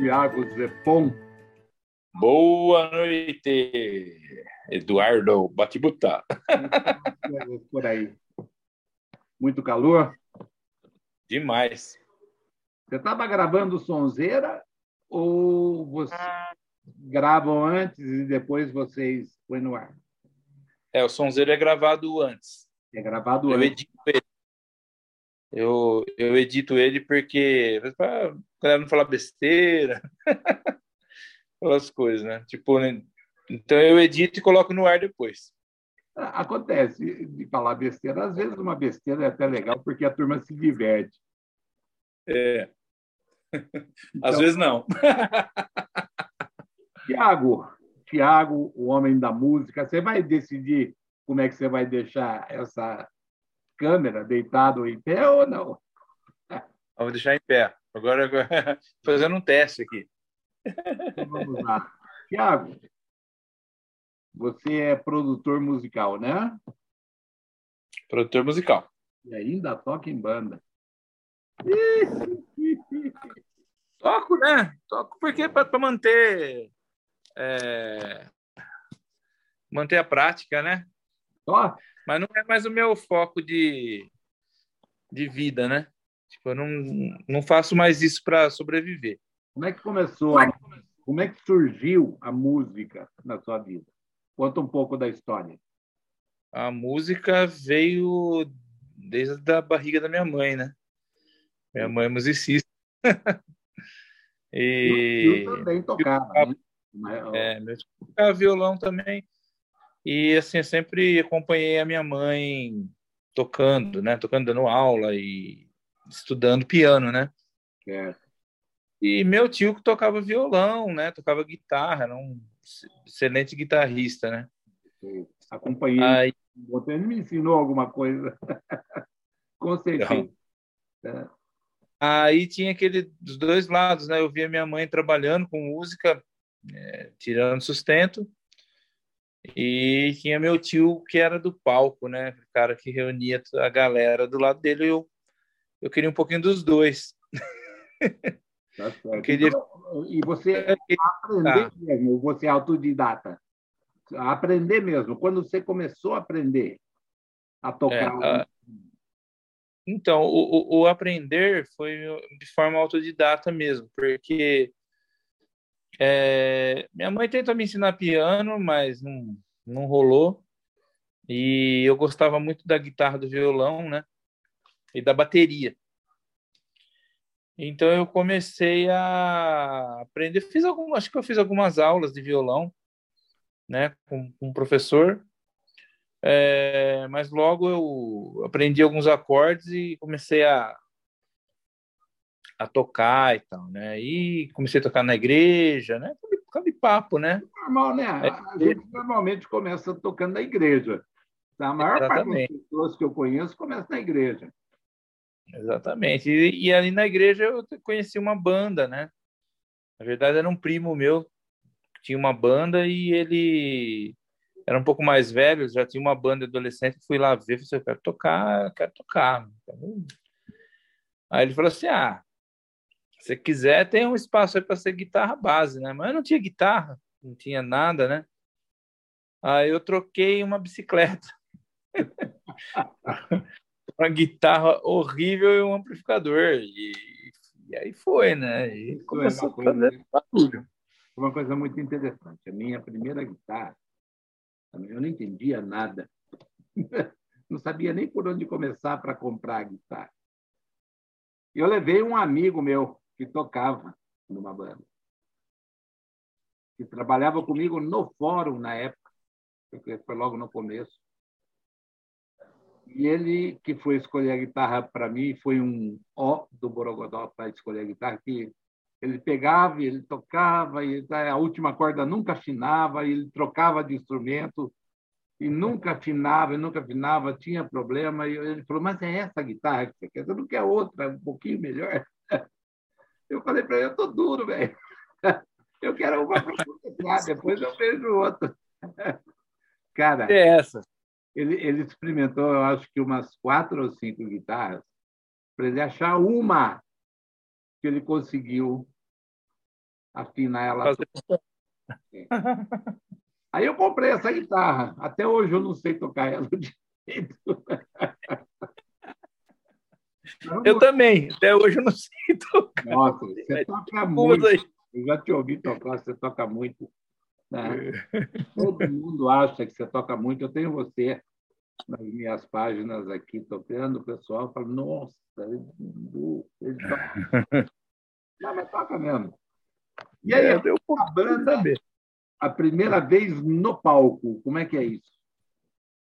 Tiago Zepon. Boa noite, Eduardo Batibuta. Por aí. Muito calor? Demais. Você estava gravando sonzeira ou você gravam antes e depois vocês põem no ar? É, o sonzeiro é gravado antes. É gravado eu antes. Edito ele. Eu, eu edito ele porque para galera não falar besteira, aquelas coisas, né? Tipo, né? então eu edito e coloco no ar depois. Acontece de falar besteira. Às vezes uma besteira é até legal porque a turma se diverte. É. Às então, vezes não. Tiago, Tiago, o homem da música, você vai decidir como é que você vai deixar essa câmera deitado em pé ou não? Vou deixar em pé. Agora, agora fazendo um teste aqui. Então, vamos lá. Tiago, você é produtor musical, né? Produtor musical. E ainda toca em banda. Toco, né? Toco porque para manter é... manter a prática, né? Ó. Mas não é mais o meu foco de, de vida, né? Tipo, eu não, não faço mais isso para sobreviver. Como é que começou? A... Como é que surgiu a música na sua vida? Conta um pouco da história. A música veio desde a barriga da minha mãe, né? Minha mãe é musicista. e eu, eu também tocava, eu, né? É, meu tocava violão também. E assim, eu sempre acompanhei a minha mãe tocando, né? Tocando, dando aula e estudando piano, né? É. E meu tio que tocava violão, né? Tocava guitarra, era um excelente guitarrista, né? Acompanhei. Aí... Você me ensinou alguma coisa. Com certeza. É. Aí tinha aquele dos dois lados, né? Eu via minha mãe trabalhando com música, é, tirando sustento, e tinha meu tio que era do palco, né? O cara que reunia a galera do lado dele. Eu, eu queria um pouquinho dos dois. Tá queria... Então, e você aprender tá. mesmo, você é autodidata. Aprender mesmo. Quando você começou a aprender a tocar. É, Então, o, o, aprender foi de forma autodidata mesmo, porque é, minha mãe tentou me ensinar piano, mas não, não rolou. E eu gostava muito da guitarra, do violão, né? E da bateria. Então eu comecei a aprender, fiz algumas, acho que eu fiz algumas aulas de violão, né, com, com um professor. É, mas logo eu aprendi alguns acordes e comecei a a tocar e tal, né? E comecei a tocar na igreja, né? Ficando de papo, né? Normal, né? A gente normalmente começa tocando na igreja. A maior Exatamente. parte das pessoas que eu conheço começa na igreja. Exatamente. E, e, ali na igreja eu conheci uma banda, né? Na verdade era um primo meu que tinha uma banda e ele era um pouco mais velho, já tinha uma banda adolescente. Fui lá ver, falei, assim, eu quero tocar, quero tocar. Aí ele falou assim, ah, se quiser, tem um espaço aí para ser guitarra base, né? Mas eu não tinha guitarra, não tinha nada, né? Aí eu troquei uma bicicleta. uma guitarra horrível e um amplificador. E, e aí foi, né? E Isso começou é uma coisa, a fazer barulho. Uma coisa muito interessante. A minha primeira guitarra, eu não entendia nada. Não sabia nem por onde começar para comprar a guitarra. Eu levei um amigo meu que tocava numa banda, que trabalhava comigo no fórum na época, porque foi logo no começo. E ele que foi escolher a guitarra para mim, foi um ó do Borogodó para escolher a guitarra, que ele pegava, ele tocava, e a última corda nunca afinava, ele trocava de instrumento e nunca afinava, nunca afinava, tinha problema. E ele falou: Mas é essa guitarra que você quer? Você não quer outra, um pouquinho melhor? Eu falei para ele, eu tô duro, velho. Eu quero uma para depois eu vejo outra. Cara, é essa. Ele, ele experimentou, eu acho que umas quatro ou cinco guitarras para ele achar uma que ele conseguiu afinar ela. Fazer... É. Aí eu comprei essa guitarra. Até hoje eu não sei tocar ela direito. Eu também. Até hoje eu não sei tocar. Nossa, você toca muito. Eu já te ouvi tocar, você toca muito. Né? Todo mundo acha que você toca muito. Eu tenho você nas minhas páginas aqui tocando, o pessoal fala, nossa, ele, ele toca. Não, mas toca mesmo. E aí, é, a banda, a primeira vez no palco, como é que é isso?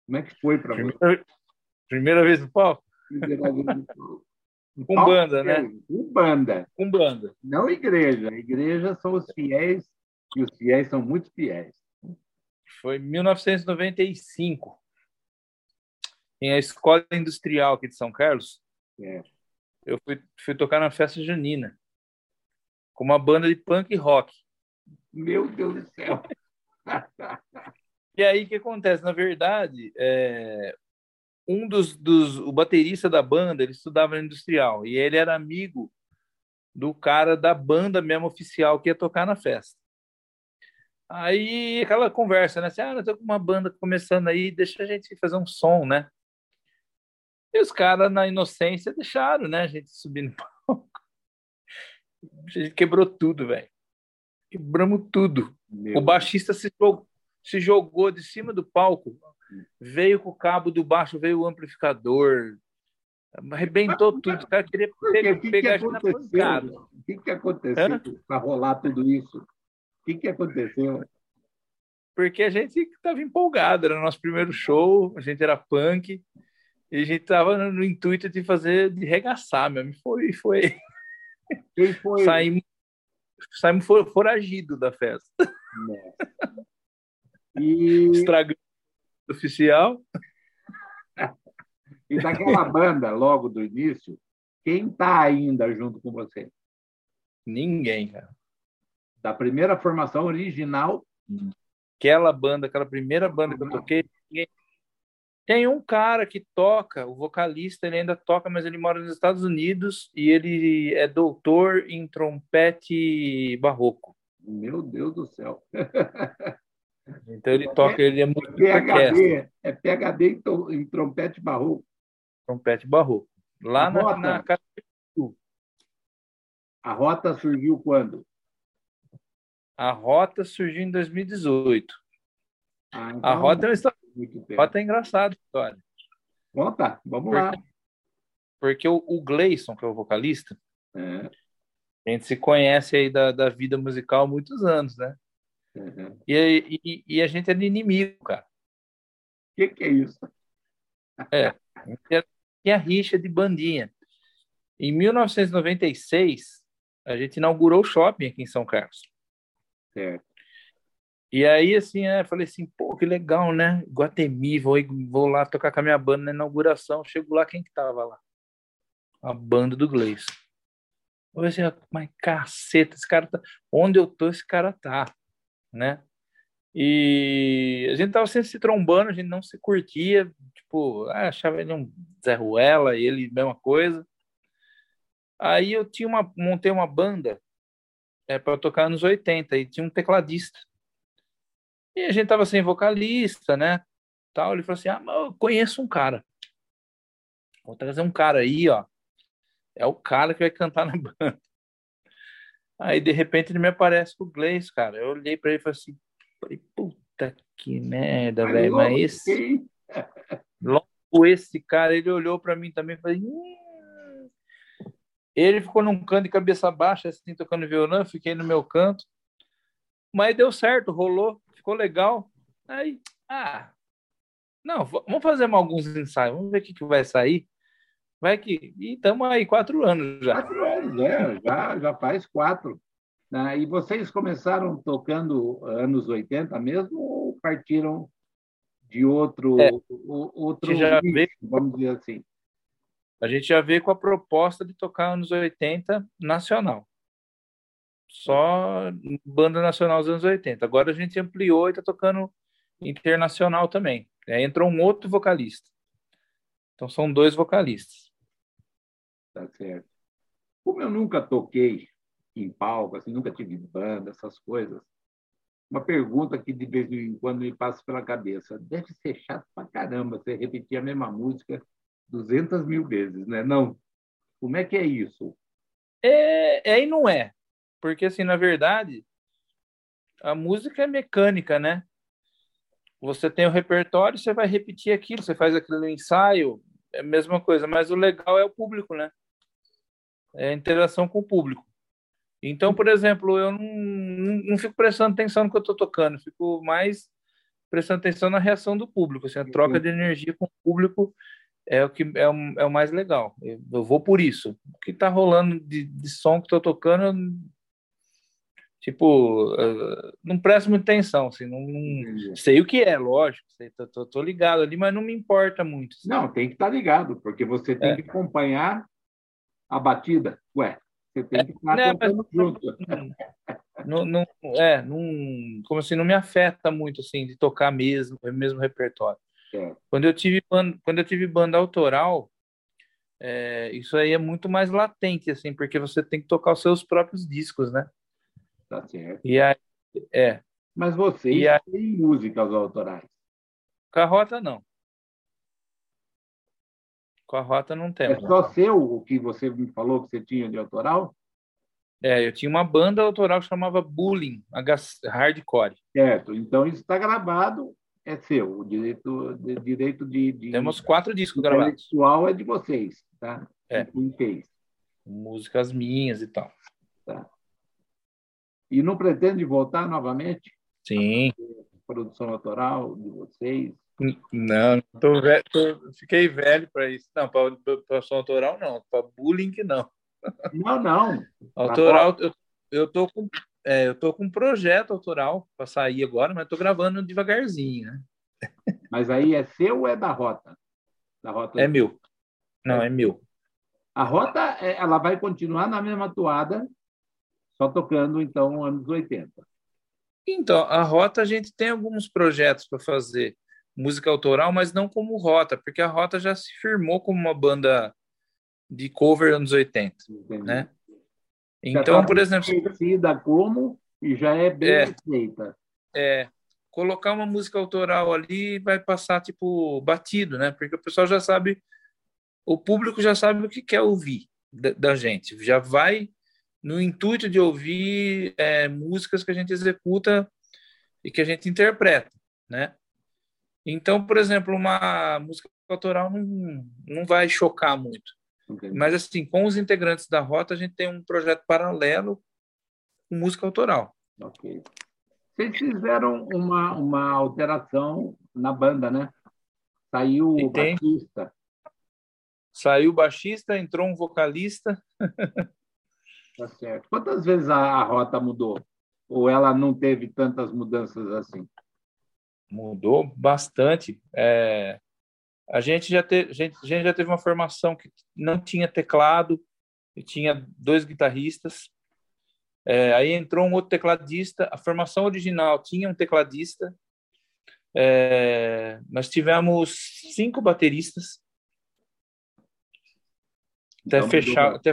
Como é que foi para você? Primeira vez no palco? No palco. Com banda, né? Com banda. Com banda. Não igreja. A igreja são os fiéis, e os fiéis são muito fiéis. Foi 1995 em a escola industrial aqui de São Carlos. É. Eu fui, fui tocar na festa junina com uma banda de punk rock. Meu Deus do céu! e aí o que acontece? Na verdade, é, um dos, dos o baterista da banda ele estudava na industrial e ele era amigo do cara da banda mesmo oficial que ia tocar na festa. Aí aquela conversa, né? Assim, ah, eu tô com uma banda começando aí, deixa a gente fazer um som, né? E os caras, na inocência, deixaram, né? A gente subir no palco. A gente quebrou tudo, velho. Quebramos tudo. Meu o baixista se jogou, se jogou de cima do palco, veio com o cabo do baixo, veio o amplificador, arrebentou Mas, tudo. O cara queria pegar, que que na pancada. O que, que aconteceu para rolar tudo isso? O que, que aconteceu? Porque a gente estava empolgado, era o nosso primeiro show, a gente era punk, e a gente tava no, intuito de fazer, de regaçar mesmo. Foi, foi. Quem foi? Saímos, saímos for, foragido da festa. E... Estragando oficial. E daquela banda, logo do início, quem tá ainda junto com você? Ninguém, cara. Da primeira formação original? Aquela banda, aquela primeira banda que eu toquei, ninguém tem um cara que toca, o vocalista, ele ainda toca, mas ele mora nos Estados Unidos e ele é doutor em trompete barroco. Meu Deus do céu. Então ele toca, ele é muito é PHD, é PHD em, trompete barroco. Trompete barroco. Lá na, na casa A rota surgiu quando? A rota surgiu em 2018. Ah, então... A rota é uma história muito tempo. Pode ter engraçado a história. Conta, vamos porque, lá. Porque o, o Gleison, que é o vocalista, é. a gente se conhece aí da, da vida musical há muitos anos, né? Uhum. E, e, e, a gente é de inimigo, cara. O que, que é isso? É, tinha rixa de bandinha. Em 1996, a gente inaugurou o shopping aqui em São Carlos. Certo. E aí, assim, é, falei assim, pô, que legal, né? Guatemi, vou, vou lá tocar com a minha banda na inauguração. Chego lá, quem que tava lá? A banda do Gleice. Eu falei assim, mas caceta, esse cara tá... Onde eu tô, esse cara tá, né? E a gente tava sempre se trombando, a gente não se curtia, tipo, ah, achava ele um Zé Ruela, ele mesma coisa. Aí eu tinha uma, montei uma banda é, para tocar nos 80 e tinha um tecladista. E a gente tava sem vocalista, né? Tal, ele falou assim: "Ah, eu conheço um cara. Vou trazer um cara aí, ó. É o cara que vai cantar na banda." Aí de repente ele me aparece com o Gleice, cara. Eu olhei para ele e falei assim: falei, "Puta que merda, velho, mas esse logo esse cara, ele olhou para mim também e falei: hum. ele ficou num canto de cabeça baixa, assim, tocando violão, fiquei no meu canto. Mas deu certo, rolou ficou legal. Aí, ah, não, vamos fazer alguns ensaios, vamos ver o que, que vai sair. Vai que. E estamos aí quatro anos já. Quatro anos, é, já, já faz quatro. Ah, e vocês começaram tocando anos 80 mesmo ou partiram de outro, é, outro já veio, vamos dizer assim? A gente já veio com a proposta de tocar anos 80 nacional só banda nacional dos anos 80. Agora a gente ampliou e está tocando internacional também. É, entrou um outro vocalista. Então são dois vocalistas. Tá certo. Como eu nunca toquei em palco, assim, nunca tive banda, essas coisas. Uma pergunta que de vez em quando me passa pela cabeça: deve ser chato pra caramba você repetir a mesma música 200 mil vezes, né? Não. Como é que é isso? É, é e não é. Porque, assim, na verdade, a música é mecânica, né? Você tem o repertório, você vai repetir aquilo, você faz aquilo no ensaio, é a mesma coisa, mas o legal é o público, né? É a interação com o público. Então, por exemplo, eu não, não, não fico prestando atenção no que eu estou tocando, fico mais prestando atenção na reação do público. Assim, a troca de energia com o público é o que é o, é o mais legal. Eu, eu vou por isso. O que está rolando de, de som que estou tocando, tipo, uh, não presto muita atenção. Assim, não, não sei o que é, lógico. Sei, tô, tô, tô, ligado ali, mas não me importa muito. Assim. Não, tem que estar tá ligado, porque você tem é. que acompanhar a batida. Ué, você tem que estar é, junto. Não, não, é, não, como assim, não me afeta muito assim de tocar mesmo, o mesmo repertório. É. Quando eu tive banda, quando eu tive banda autoral, é, isso aí é muito mais latente assim, porque você tem que tocar os seus próprios discos, né? Tá certo. E aí, é. Mas vocês aí, têm músicas autorais? Carrota não. Com a rota não tem. É só seu o que você me falou que você tinha de autoral? É, eu tinha uma banda autoral que chamava Bullying, Hardcore. Certo, então isso está gravado, é seu, o direito de. Direito de, de Temos quatro discos gravados. O intelectual é de vocês, tá? É. Músicas minhas e tal. Tá. E não pretende voltar novamente? Sim. Produção autoral de vocês? Não, tô velho, tô, fiquei velho para isso. Não, para som autoral não, para bullying não. Não, não. Autoral, eu, eu tô com é, eu tô com um projeto autoral para sair agora, mas tô gravando devagarzinho, né? Mas aí é seu ou é da Rota? Da Rota é meu. Não, é, é meu. A Rota, é, ela vai continuar na mesma toada, só tocando, então, anos 80. Então, a Rota, a gente tem alguns projetos para fazer música autoral, mas não como Rota, porque a Rota já se firmou como uma banda de cover anos 80, Entendi. né? Então, tá por exemplo, conhecida como e já é bem é, aceita. É, colocar uma música autoral ali vai passar tipo batido, né? Porque o pessoal já sabe, o público já sabe o que quer ouvir da, da gente, já vai no intuito de ouvir é, músicas que a gente executa e que a gente interpreta, né? Então, por exemplo, uma música autoral não, não vai chocar muito. Mas, assim, com os integrantes da Rota, a gente tem um projeto paralelo com música autoral. Ok. Vocês fizeram uma, uma alteração na banda, né? Saiu o baixista. Saiu o baixista, entrou um vocalista. tá certo. Quantas vezes a, Rota mudou? Ou ela não teve tantas mudanças assim? mudou bastante. É, a, gente já te, a, gente, a gente já teve uma formação que não tinha teclado e tinha dois guitarristas. É, aí entrou um outro tecladista. A formação original tinha um tecladista. É, nós tivemos cinco bateristas. Até então, fechar, até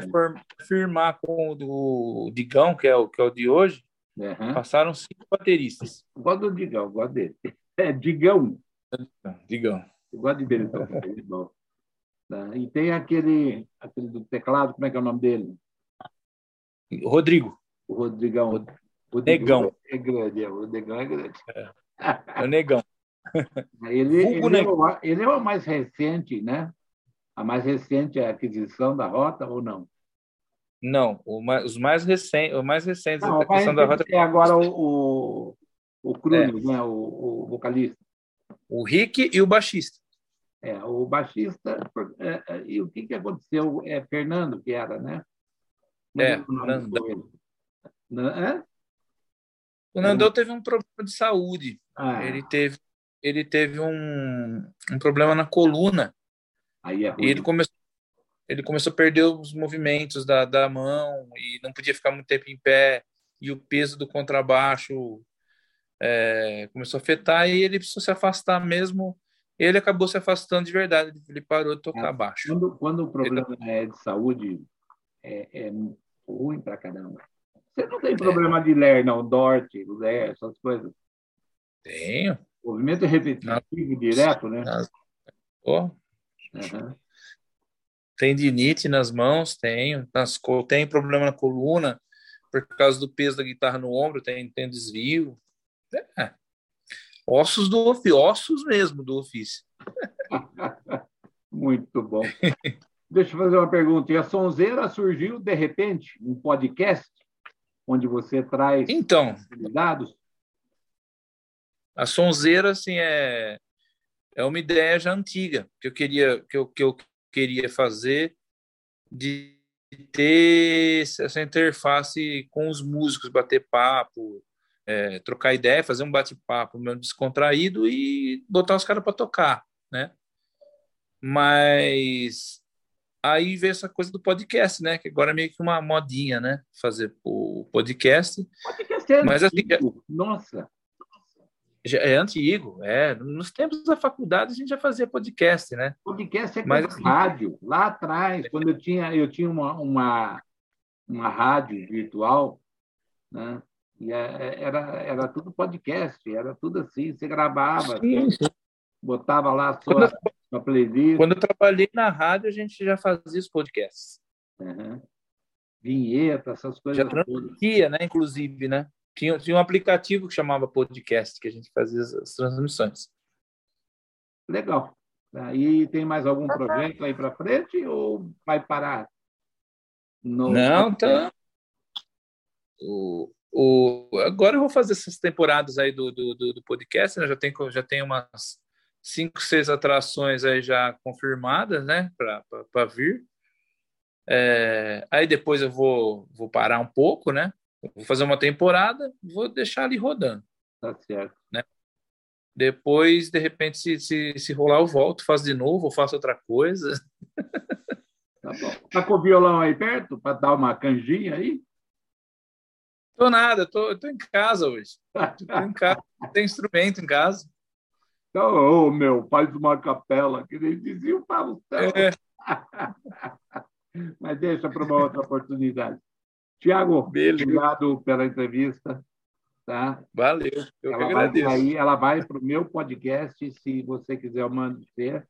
firmar com o do Digão, que é o, que é o de hoje, uhum. passaram cinco bateristas. Gosto do Digão, gosto dele. É, Digão. Digão. Eu gosto de ver ele tá? E tem aquele, aquele do teclado, como é que é o nome dele? Rodrigo. O Rodrigão. O Negão. É grande, é, o Negão é grande. É, é o Negão. Ele, ele, é o, ele é o mais recente, né? A mais recente é a aquisição da rota ou não? Não, o mais, os mais recentes, o mais recentes não, a aquisição da rota é agora o, o Cruz, é. né? O, o, vocalista. O Rick e o baixista. É, o baixista. É, é, e o que, que aconteceu? É Fernando que era, né? é, Nandão. É? O Nandão teve um problema de saúde. Ah. Ele teve, ele teve um, um problema na coluna. Aí é ruim. E ele começou, ele começou a perder os movimentos da, da mão e não podia ficar muito tempo em pé. E o peso do contrabaixo é, começou a afetar e ele precisou se afastar mesmo. Ele acabou se afastando de verdade, ele parou de tocar é, baixo. Quando, quando o problema ele... é de saúde, é, é ruim para caramba. Você não tem problema de ler, não, Dort, ler, essas coisas? Tenho. Movimento repetitivo, direto, né? Nas... Oh. Uhum. Tendinite nas mãos, tenho. Nas... Tem problema na coluna, por causa do peso da guitarra no ombro, tem, tem desvio. É. Ossos do ofício, ossos mesmo do ofício. Muito bom. Deixa eu fazer uma pergunta. E a Sonzeira surgiu de repente, um podcast, onde você traz então, dados? A Sonzeira, assim, é, é uma ideia já antiga que eu queria, que eu, que eu queria fazer de ter essa interface com os músicos, bater papo, é, trocar ideia, fazer um bate-papo meio descontraído e botar os caras para tocar, né? Mas aí veio essa coisa do podcast, né? Que agora é meio que uma modinha, né? Fazer o podcast. Podcast é mas, assim, Nossa! É antigo, é. Nos tempos da faculdade a gente já fazia podcast, né? Podcast é Mas, assim, rádio. Lá atrás, quando eu tinha, eu tinha uma, uma, uma rádio virtual, né? E é, é, era, era tudo podcast, era tudo assim, você gravava, sim, sim. botava lá a sua, sua playlist. Quando eu trabalhei na rádio, a gente já fazia os podcasts. Uhum. Vinheta, essas coisas. Já transmitia, né? Inclusive, né? Tinha, tinha um aplicativo que chamava podcast, que a gente fazia as transmissões. Legal. Aí tem mais algum projeto aí para frente ou vai parar? No... Não, tá. O, o, agora eu vou fazer essas temporadas aí do, do, do podcast, né? Já tem, já tem umas cinco, seis atrações aí já confirmadas, né? Para vir. É, aí depois eu vou, vou parar um pouco, né? Vou fazer uma temporada, vou deixar ali rodando. Tá certo. Né? Depois, de repente, se, se, se rolar, eu volto, faço de novo, ou faço outra coisa. Tá bom. Tá com o violão aí perto para dar uma canjinha aí? Tô nada, tô, tô em casa hoje. Tô em casa, tem instrumento em casa. Então, oh, meu, faz uma capela, que nem dizia o Paulo é. Mas deixa para uma outra oportunidade. Tiago, obrigado pela entrevista. Tá? Valeu, eu ela que agradeço. Vai sair, ela vai para o meu podcast, se você quiser manter.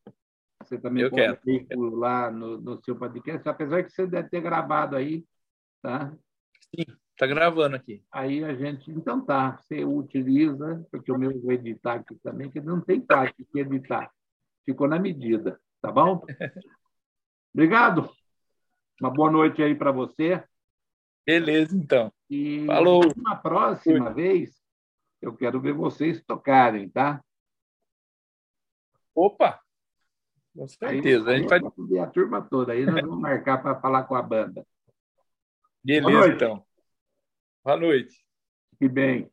Você também eu pode ir lá no, no, seu podcast, apesar que você deve ter gravado aí, tá? Sim, está gravando aqui. Aí a gente, então tá, você utiliza, porque o meu vou editar aqui também, que não tem parte de editar. Ficou na medida, tá bom? Obrigado. Uma boa noite aí para você. Beleza, então. E Falou. Na próxima vez, eu quero ver vocês tocarem, tá? Opa! Com certeza. Aí, a gente vai a turma toda. Aí nós vamos marcar para falar com a banda. Beleza, então. Boa noite. Que bem.